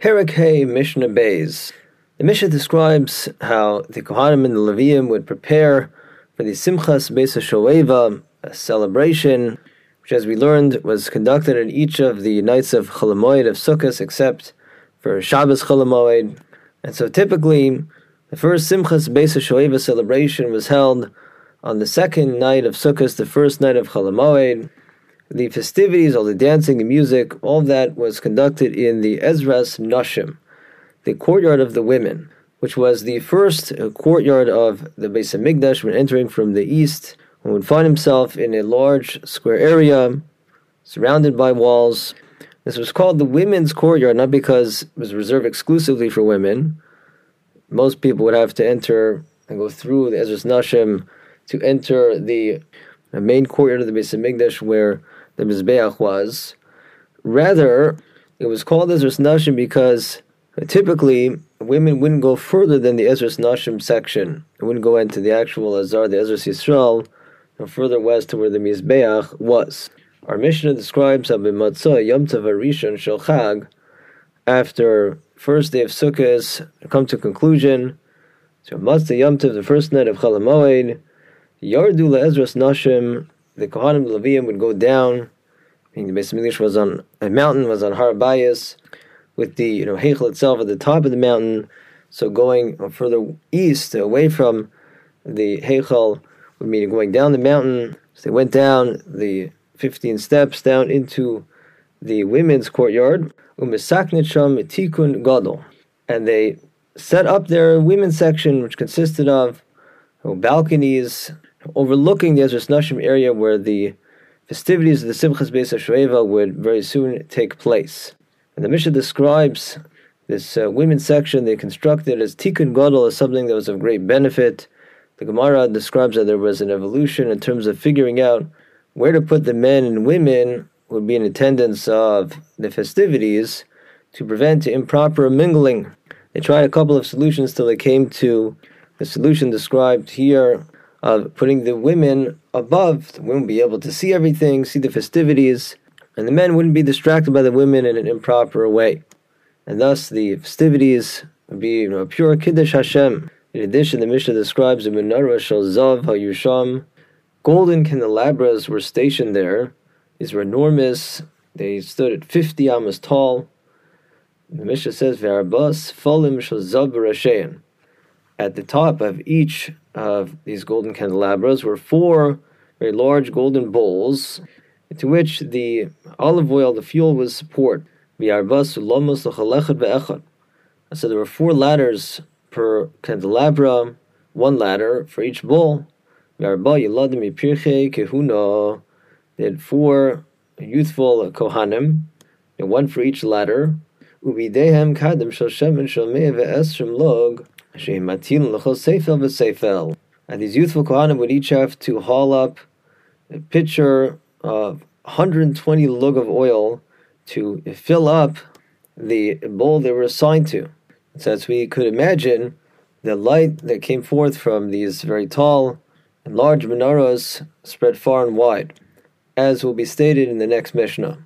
Perek Hey Mishnah Beis. The Mishnah describes how the Kohanim and the Levium would prepare for the Simchas Beis Shoeva, a celebration which, as we learned, was conducted in each of the nights of Chol Hamoed of Sukkot, except for Shabbos Chol Hamoed. And so, typically, the first Simchas Beis Shoeva celebration was held on the second night of Sukkot, the first night of Chol Hamoed the festivities, all the dancing and music, all that was conducted in the Ezras Nashim, the courtyard of the women, which was the first uh, courtyard of the Beis Hamikdash when entering from the east. One would find himself in a large square area surrounded by walls. This was called the women's courtyard, not because it was reserved exclusively for women. Most people would have to enter and go through the Ezras Nashim to enter the uh, main courtyard of the Beis Hamikdash where the Mizbeach was. Rather, it was called Ezras Nashim because uh, typically women wouldn't go further than the Ezras Nashim section. It wouldn't go into the actual Azar, the Ezras Yisrael, no further west to where the Mizbeach was. Our Mishnah describes how b'matzah Yom Tov Arishon Shel after first day of Sukkot, come to conclusion. So Matzah Yom Tov, the first night of Chol Hamoed, Yardu Ezras Nashim, the Kohanim Levium would go down. I mean, the Beis Hamikdash was on a mountain, was on Har Bayis, with the you know Heichel itself at the top of the mountain. So going further east, away from the Heichel, would mean going down the mountain. So they went down the 15 steps down into the women's courtyard. tikun gadol, and they set up their women's section, which consisted of balconies overlooking the Ezras Nashim area where the festivities of the Simchas Beis HaShoeva would very soon take place. And the Mishnah describes this uh, women's section they constructed as Tikkun Gadol as something that was of great benefit. The Gemara describes that there was an evolution in terms of figuring out where to put the men and women who would be in attendance of the festivities to prevent improper mingling. They tried a couple of solutions till they came to the solution described here of putting the women above. The women be able to see everything, see the festivities, and the men wouldn't be distracted by the women in an improper way. And thus the festivities would be you know, pure Kiddush Hashem. In addition, the Mishnah describes the Menorah Shel Zav HaYusham. Golden candelabras were stationed there. These were enormous. They stood at 50 amas tall. The Mishnah says, Ve'arbas falim shel zav At the top of each of these golden candelabras were four very large golden bowls into which the olive oil, the fuel, was poured. So there were four ladders per candelabra, one ladder for each bowl. They had four youthful kohanim, one for each ladder. And these youthful Kohanim would each have to haul up a pitcher of 120 lug of oil to fill up the bowl they were assigned to. So as we could imagine, the light that came forth from these very tall and large menorahs spread far and wide, as will be stated in the next Mishnah.